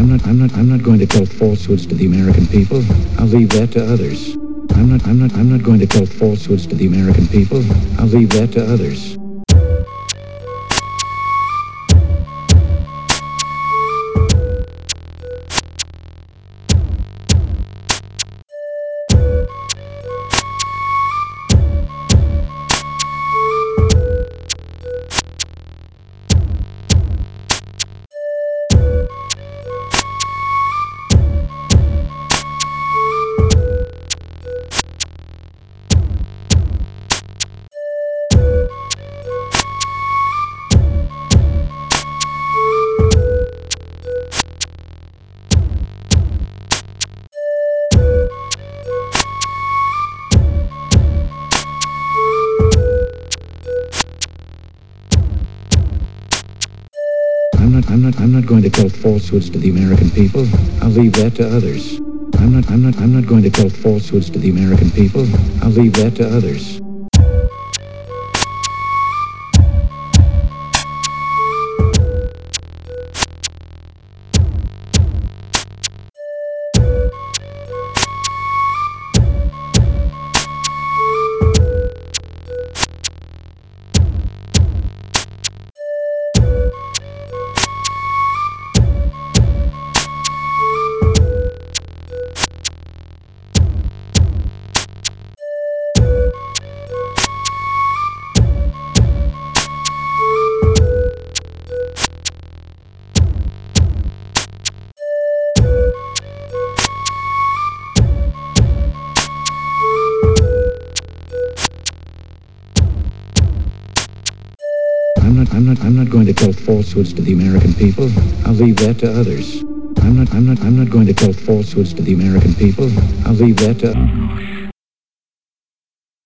I'm not I'm not I'm not going to tell falsehoods to the American people. I'll leave that to others. I'm not I'm not I'm not going to tell falsehoods to the American people. I'll leave that to others. I'm not I'm not I'm not going to tell falsehoods to the American people. I'll leave that to others. I'm not I'm not I'm not going to tell falsehoods to the American people. I'll leave that to others. I'm not I'm not I'm not going to tell falsehoods to the American people. I'll leave that to others. I'm not I'm not I'm not going to tell falsehoods to the American people. I'll leave that to